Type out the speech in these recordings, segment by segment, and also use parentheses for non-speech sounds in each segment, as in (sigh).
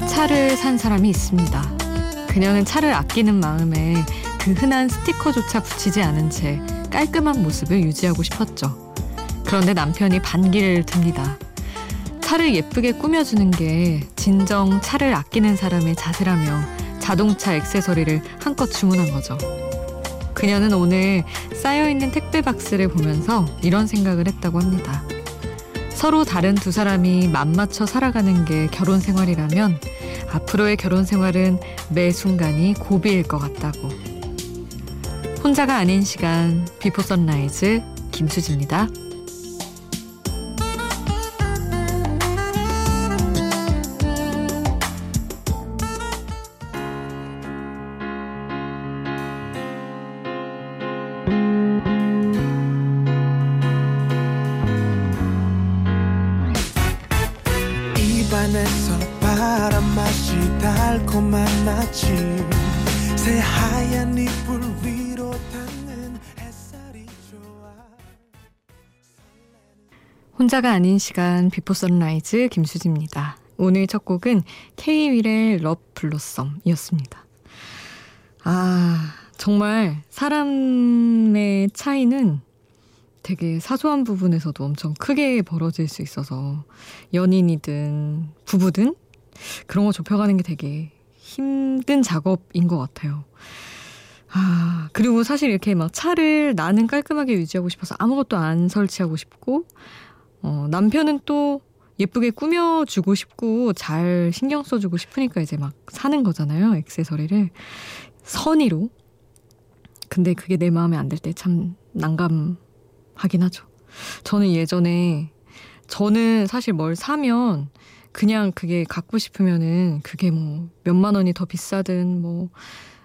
차를 산 사람이 있습니다. 그녀는 차를 아끼는 마음에 그 흔한 스티커조차 붙이지 않은 채 깔끔한 모습을 유지하고 싶었죠. 그런데 남편이 반기를 듭니다. 차를 예쁘게 꾸며주는 게 진정 차를 아끼는 사람의 자세라며 자동차 액세서리를 한껏 주문한 거죠. 그녀는 오늘 쌓여있는 택배 박스를 보면서 이런 생각을 했다고 합니다. 서로 다른 두 사람이 맘맞춰 살아가는 게 결혼 생활이라면 앞으로의 결혼 생활은 매 순간이 고비일 것 같다고. 혼자가 아닌 시간 Before Sunrise 김수지입니다. 안에서 바람 맛이 달콤한 아침 새하얀 이불 위로 닿는 햇살이 좋아 혼자가 아닌 시간 Before Sunrise 김수지입니다. 오늘 첫 곡은 케이윌의 Love Blossom이었습니다. 아, 정말 사람의 차이는 되게 사소한 부분에서도 엄청 크게 벌어질 수 있어서 연인이든 부부든 그런 거 좁혀가는 게 되게 힘든 작업인 것 같아요. 아, 그리고 사실 이렇게 막 차를 나는 깔끔하게 유지하고 싶어서 아무것도 안 설치하고 싶고, 어, 남편은 또 예쁘게 꾸며주고 싶고, 잘 신경 써주고 싶으니까 이제 막 사는 거잖아요. 액세서리를. 선의로. 근데 그게 내 마음에 안 들 때 참 난감 하긴 하죠. 저는 예전에 저는 사실 뭘 사면 그냥 그게 갖고 싶으면은 그게 뭐 몇만 원이 더 비싸든 뭐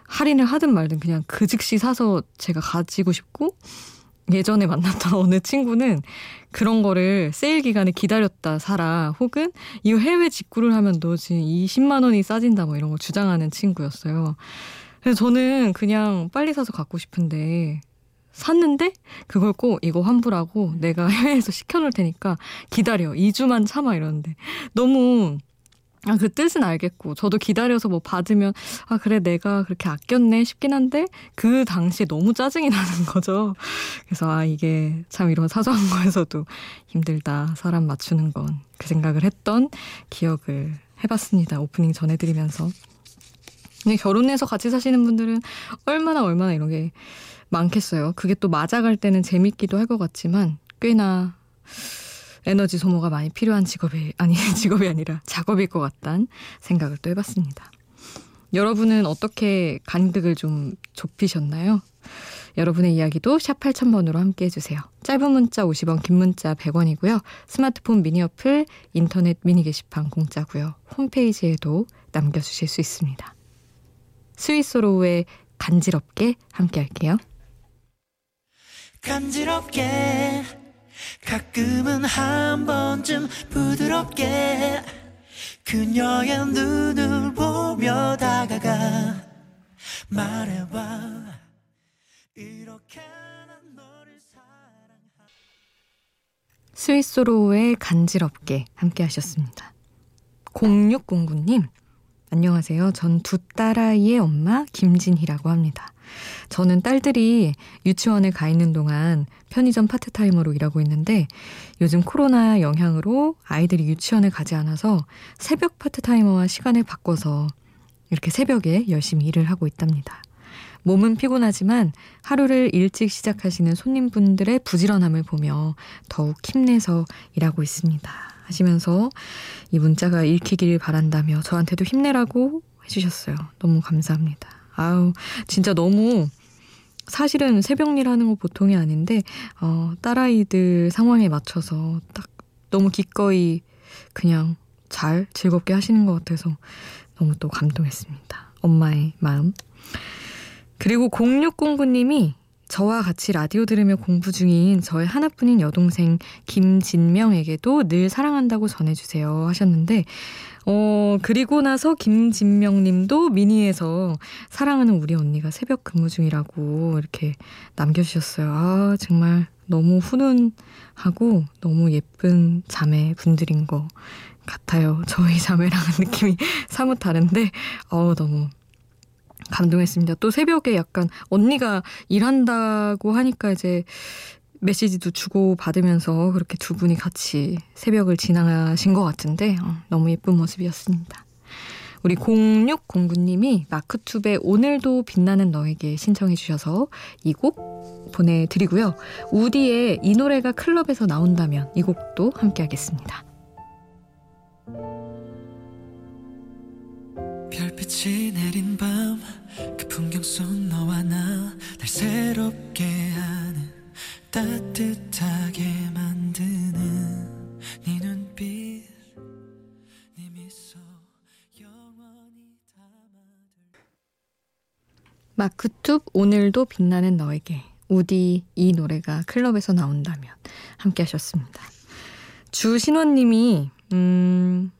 할인을 하든 말든 그냥 그 즉시 사서 제가 가지고 싶고 예전에 만났던 (laughs) 어느 친구는 그런 거를 세일 기간에 기다렸다 사라 혹은 이 해외 직구를 하면 너 지금 20만 원이 싸진다 뭐 이런 거 주장하는 친구였어요. 그래서 저는 그냥 빨리 사서 갖고 싶은데 샀는데 그걸 꼭 이거 환불하고 내가 (laughs) 해외에서 시켜놓을 테니까 기다려 2주만 참아 이러는데 너무 아, 그 뜻은 알겠고, 저도 기다려서 뭐 받으면, 아, 그래, 내가 그렇게 아꼈네 싶긴 한데, 그 당시에 너무 짜증이 (laughs) 나는 거죠. 그래서, 아, 이게 참 이런 사소한 거에서도 힘들다. 사람 맞추는 건. 그 생각을 했던 기억을 해봤습니다. 오프닝 전해드리면서. 근데 결혼해서 같이 사시는 분들은 얼마나 얼마나 이런 게 많겠어요. 그게 또 맞아갈 때는 재밌기도 할 것 같지만 꽤나 에너지 소모가 많이 필요한 직업이 아니 (laughs) 직업이 아니라 작업일 것 같다는 생각을 또 해봤습니다. 여러분은 어떻게 간극을 좀 좁히셨나요? 여러분의 이야기도 샵 8000번으로 함께 해주세요. 짧은 문자 50원, 긴 문자 100원이고요. 스마트폰 미니 어플, 인터넷 미니 게시판 공짜고요. 홈페이지에도 남겨주실 수 있습니다. 스위스로우의 간지럽게 함께 할게요. 간지럽게 가끔은 한 번쯤 부드럽게 그녀의 눈을 보며 다가가 말해봐 이렇게 난 너를 사랑하 스위스로의 간지럽게 함께 하셨습니다. 0609님 안녕하세요. 전 두 딸아이의 엄마 김진희라고 합니다. 저는 딸들이 유치원에 가 있는 동안 편의점 파트타이머로 일하고 있는데 요즘 코로나 영향으로 아이들이 유치원에 가지 않아서 새벽 파트타이머와 시간을 바꿔서 이렇게 새벽에 열심히 일을 하고 있답니다. 몸은 피곤하지만 하루를 일찍 시작하시는 손님분들의 부지런함을 보며 더욱 힘내서 일하고 있습니다. 하시면서 이 문자가 읽히길 바란다며 저한테도 힘내라고 해주셨어요. 너무 감사합니다. 아우, 진짜 너무 사실은 새벽 일하는 거 보통이 아닌데, 어, 딸아이들 상황에 맞춰서 딱 너무 기꺼이 그냥 잘 즐겁게 하시는 것 같아서 너무 또 감동했습니다. 엄마의 마음. 그리고 0609님이 저와 같이 라디오 들으며 공부 중인 저의 하나뿐인 여동생 김진명에게도 늘 사랑한다고 전해주세요 하셨는데 어, 그리고 나서 김진명 님도 미니에서 사랑하는 우리 언니가 새벽 근무 중이라고 이렇게 남겨주셨어요. 아, 정말 너무 훈훈하고 너무 예쁜 자매 분들인 것 같아요. 저희 자매랑은 (laughs) 느낌이 사뭇 다른데, 어 너무 감동했습니다. 또 새벽에 약간 언니가 일한다고 하니까 이제 메시지도 주고 받으면서 그렇게 두 분이 같이 새벽을 지나가신 것 같은데 어, 너무 예쁜 모습이었습니다. 우리 0609님이 마크투베 오늘도 빛나는 너에게 신청해 주셔서 이 곡 보내드리고요. 우디의 이 노래가 클럽에서 나온다면 이 곡도 함께 하겠습니다. 별빛이 내린 밤 그 풍경 속 너와 나 날 새롭게 하는 따뜻하게 만드는 네 눈빛 네 미소 영원히 담아둘 마크툭 오늘도 빛나는 너에게 우디 이 노래가 클럽에서 나온다면 함께 하셨습니다. 주신원님이 음 음,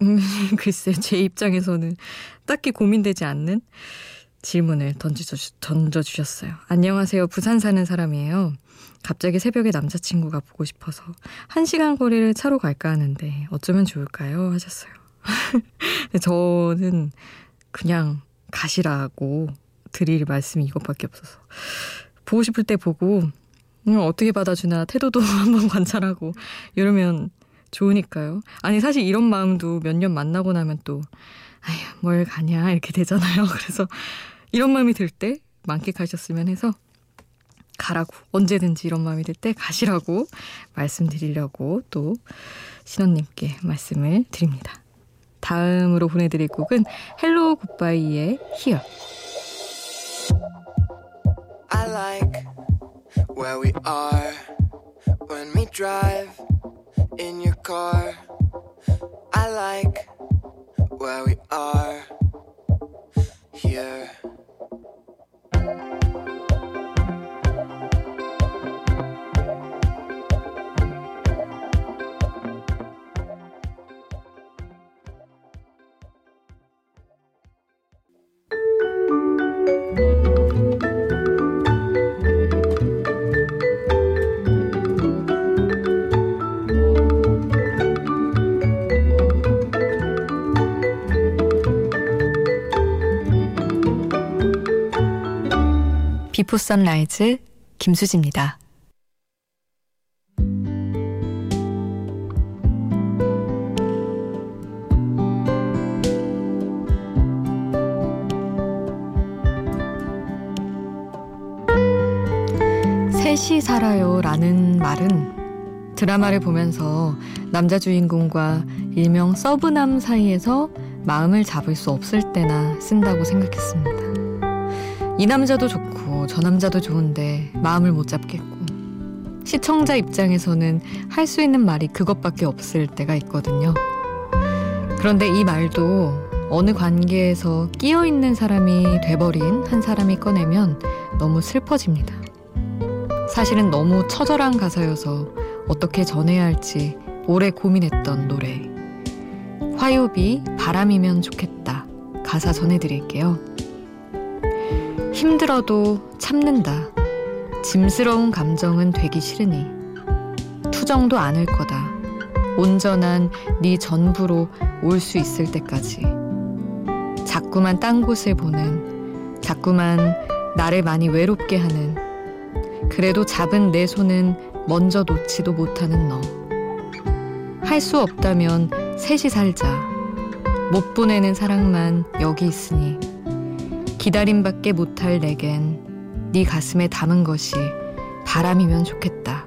(laughs) 글쎄, 제 입장에서는 딱히 고민되지 않는 질문을 던져, 던져 주셨어요. 안녕하세요. 부산 사는 사람이에요. 갑자기 새벽에 남자친구가 보고 싶어서 한 시간 거리를 차로 갈까 하는데 어쩌면 좋을까요? 하셨어요. (laughs) 저는 그냥 가시라고 드릴 말씀이 이것밖에 없어서. 보고 싶을 때 보고, 음, 어떻게 받아주나 태도도 (laughs) 한번 관찰하고, 이러면 좋으니까요. 아니, 사실 이런 마음도 몇 년 만나고 나면 또, 아휴, 뭘 가냐, 이렇게 되잖아요. (laughs) 그래서 이런 마음이 들 때 만끽하셨으면 해서 가라고, 언제든지 이런 마음이 들 때 가시라고 말씀드리려고 또 신원님께 말씀을 드립니다. 다음으로 보내드릴 곡은 헬로 굿바이의 Here. I like where we are when we drive. In your car. I like where we are Before Sunrise 김수지입니다. 셋이 살아요 라는 말은 드라마를 보면서 남자 주인공과 일명 sub남 사이에서 마음을 잡을 수 없을 때나 쓴다고 생각했습니다. 이 남자도 좋고 저 남자도 좋은데 마음을 못 잡겠고 시청자 입장에서는 할 수 있는 말이 그것밖에 없을 때가 있거든요. 그런데 이 말도 어느 관계에서 끼어 있는 사람이 돼버린 한 사람이 꺼내면 너무 슬퍼집니다. 사실은 너무 처절한 가사여서 어떻게 전해야 할지 오래 고민했던 노래. 화요비 바람이면 좋겠다. 가사 전해드릴게요. 힘들어도 참는다. 짐스러운 감정은 되기 싫으니 투정도 않을 거다. 온전한 네 전부로 올 수 있을 때까지. 자꾸만 딴 곳을 보는, 자꾸만 나를 많이 외롭게 하는, 그래도 잡은 내 손은 먼저 놓지도 못하는 너. 할 수 없다면 셋이 살자. 못 보내는 사랑만 여기 있으니. 기다림밖에 못할 내겐 네 가슴에 담은 것이 바람이면 좋겠다.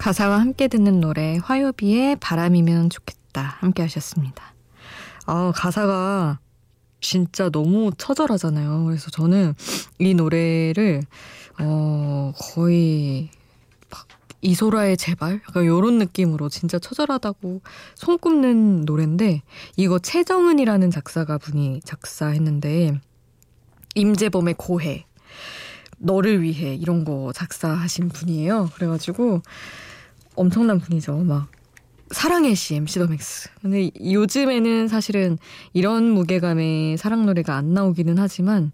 가사와 함께 듣는 노래 화요비의 바람이면 좋겠다 함께 하셨습니다. 어, 가사가 진짜 너무 처절하잖아요. 그래서 저는 이 노래를 어 거의 막 이소라의 제발 약간 요런 느낌으로 진짜 처절하다고 손꼽는 노래인데 이거 최정은이라는 작사가 분이 작사했는데 임재범의 고해 너를 위해 이런 거 작사하신 분이에요. 그래가지고 엄청난 분이죠. 막 사랑의 시 MC 더 맥스. 근데 요즘에는 사실은 이런 무게감의 사랑 노래가 안 나오기는 하지만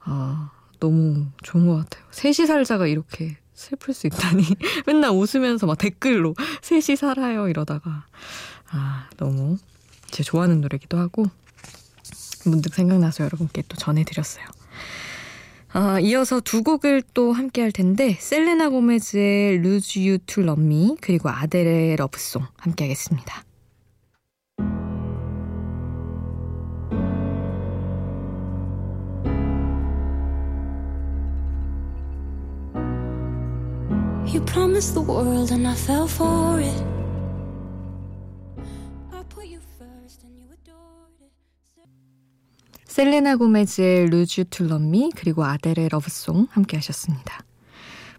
아 너무 좋은 것 같아요. 셋이 살자가 이렇게 슬플 수 있다니 (laughs) 맨날 웃으면서 막 댓글로 (laughs) 셋이 살아요 이러다가 아 너무 제 좋아하는 노래기도 하고 문득 생각나서 여러분께 또 전해드렸어요. 아, 이어서 두 곡을 또 함께 할 텐데 셀레나 고메즈의 to Love Me 그리고 아델의 러브송 함께 하겠습니다. You promised the world and I fell for it. 셀레나 고메즈의 루즈 툴럼미 그리고 아델의 러브송 함께 하셨습니다.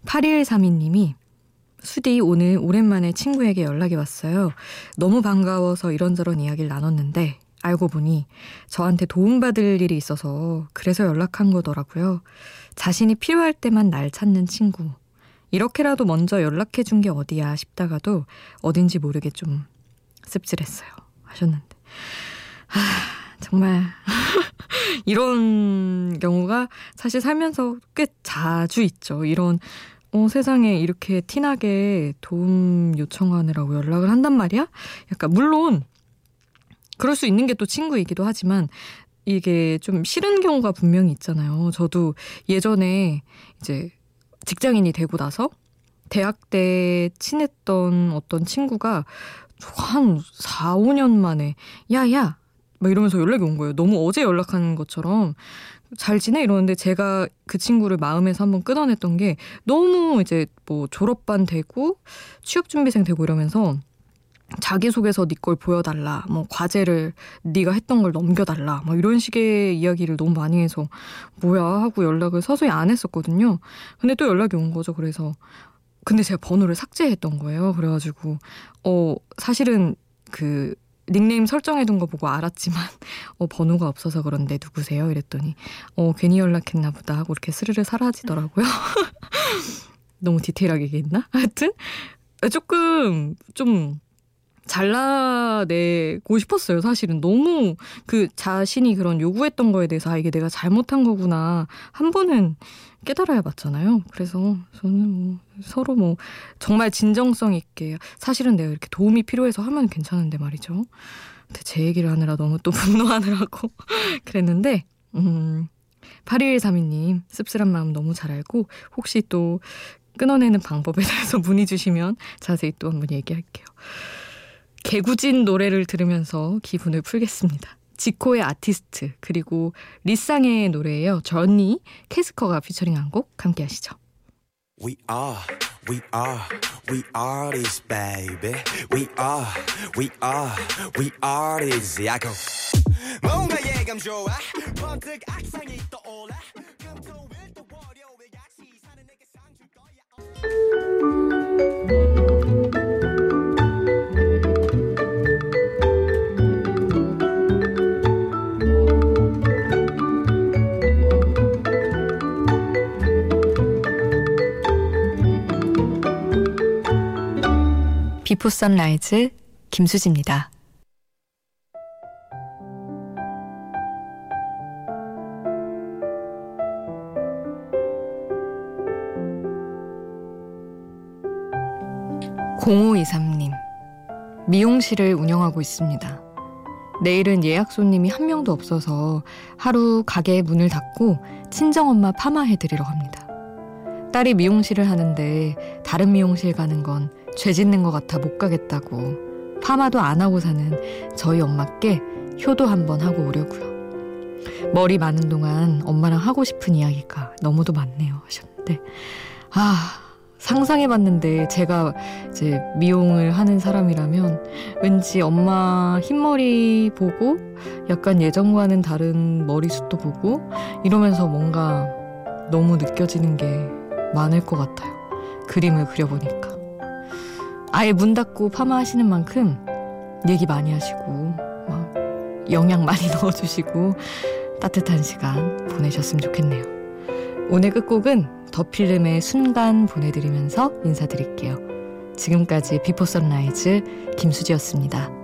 8132님이 수디 오늘 오랜만에 친구에게 연락이 왔어요. 너무 반가워서 이런저런 이야기를 나눴는데 알고 보니 저한테 도움받을 일이 있어서 그래서 연락한 거더라고요. 자신이 필요할 때만 날 찾는 친구. 이렇게라도 먼저 연락해 준 게 어디야 싶다가도 어딘지 모르게 좀 씁쓸했어요. 하셨는데. 하, 정말 (laughs) 이런 경우가 사실 살면서 꽤 자주 있죠. 이런 어, 세상에 이렇게 티나게 도움 요청하느라고 연락을 한단 말이야? 약간 물론 그럴 수 있는 게 또 친구이기도 하지만 이게 좀 싫은 경우가 분명히 있잖아요. 저도 예전에 이제 직장인이 되고 나서 대학 때 친했던 어떤 친구가 한 4, 5년 만에 야 야 막 이러면서 연락이 온 거예요. 너무 어제 연락하는 것처럼 잘 지내 이러는데 제가 그 친구를 마음에서 한번 끊어냈던 게 너무 이제 뭐 졸업반 되고 취업 준비생 되고 이러면서 자기소개서 네 걸 보여달라. 뭐 과제를 네가 했던 걸 넘겨달라. 뭐 이런 식의 이야기를 너무 많이 해서 뭐야 하고 연락을 서서히 안 했었거든요. 근데 또 연락이 온 거죠. 그래서 근데 제가 번호를 삭제했던 거예요. 그래가지고 어 사실은 그 닉네임 설정해둔 거 보고 알았지만 (laughs) 어 번호가 없어서 그런데 누구세요? 이랬더니 어 괜히 연락했나 보다 하고 이렇게 스르르 사라지더라고요. (laughs) 너무 디테일하게 얘기했나? (laughs) 하여튼 조금 좀 잘라내고 싶었어요. 사실은 너무 그 자신이 그런 요구했던 거에 대해서 아 이게 내가 잘못한 거구나 한 번은 깨달아야 맞잖아요. 그래서 저는 뭐 서로 뭐 정말 진정성 있게 사실은 내가 이렇게 도움이 필요해서 하면 괜찮은데 말이죠. 근데 제 얘기를 하느라 너무 또 (laughs) 분노하느라고 (laughs) 그랬는데 음 8132님 씁쓸한 마음 너무 잘 알고 혹시 또 끊어내는 방법에 (laughs) 대해서 문의 주시면 자세히 또 한번 얘기할게요. 개구진 노래를 들으면서 기분을 풀겠습니다. 지코의 아티스트 그리고 리쌍의 노래예요. 전니 캐스커가 피처링한 곡 함께 하시죠. We are, we are, we are this baby. We are, we are, we are this. Go. 뭔가 예감 좋아. 번뜩 악상이 떠 Before Sunrise 김수지입니다. (0523님) 미용실을 운영하고 있습니다. 내일은 예약 손님이 한 명도 없어서 하루 가게 문을 닫고 친정엄마 파마해드리러 갑니다. 딸이 미용실을 하는데 다른 미용실 가는 건 죄 짓는 것 같아 못 가겠다고 파마도 안 하고 사는 저희 엄마께 효도 한번 하고 오려고요. 머리 많은 동안 엄마랑 하고 싶은 이야기가 너무도 많네요 하셨는데 아 상상해봤는데 제가 이제 미용을 하는 사람이라면 왠지 엄마 흰머리 보고 약간 예전과는 다른 머리숱도 보고 이러면서 뭔가 너무 느껴지는 게 많을 것 같아요. 그림을 그려보니까. 아예 문 닫고 파마하시는 만큼 얘기 많이 하시고 막 영양 많이 (laughs) 넣어주시고 따뜻한 시간 보내셨으면 좋겠네요. 오늘 끝곡은 더 필름의 순간 보내드리면서 인사드릴게요. 지금까지 Before Sunrise 김수지였습니다.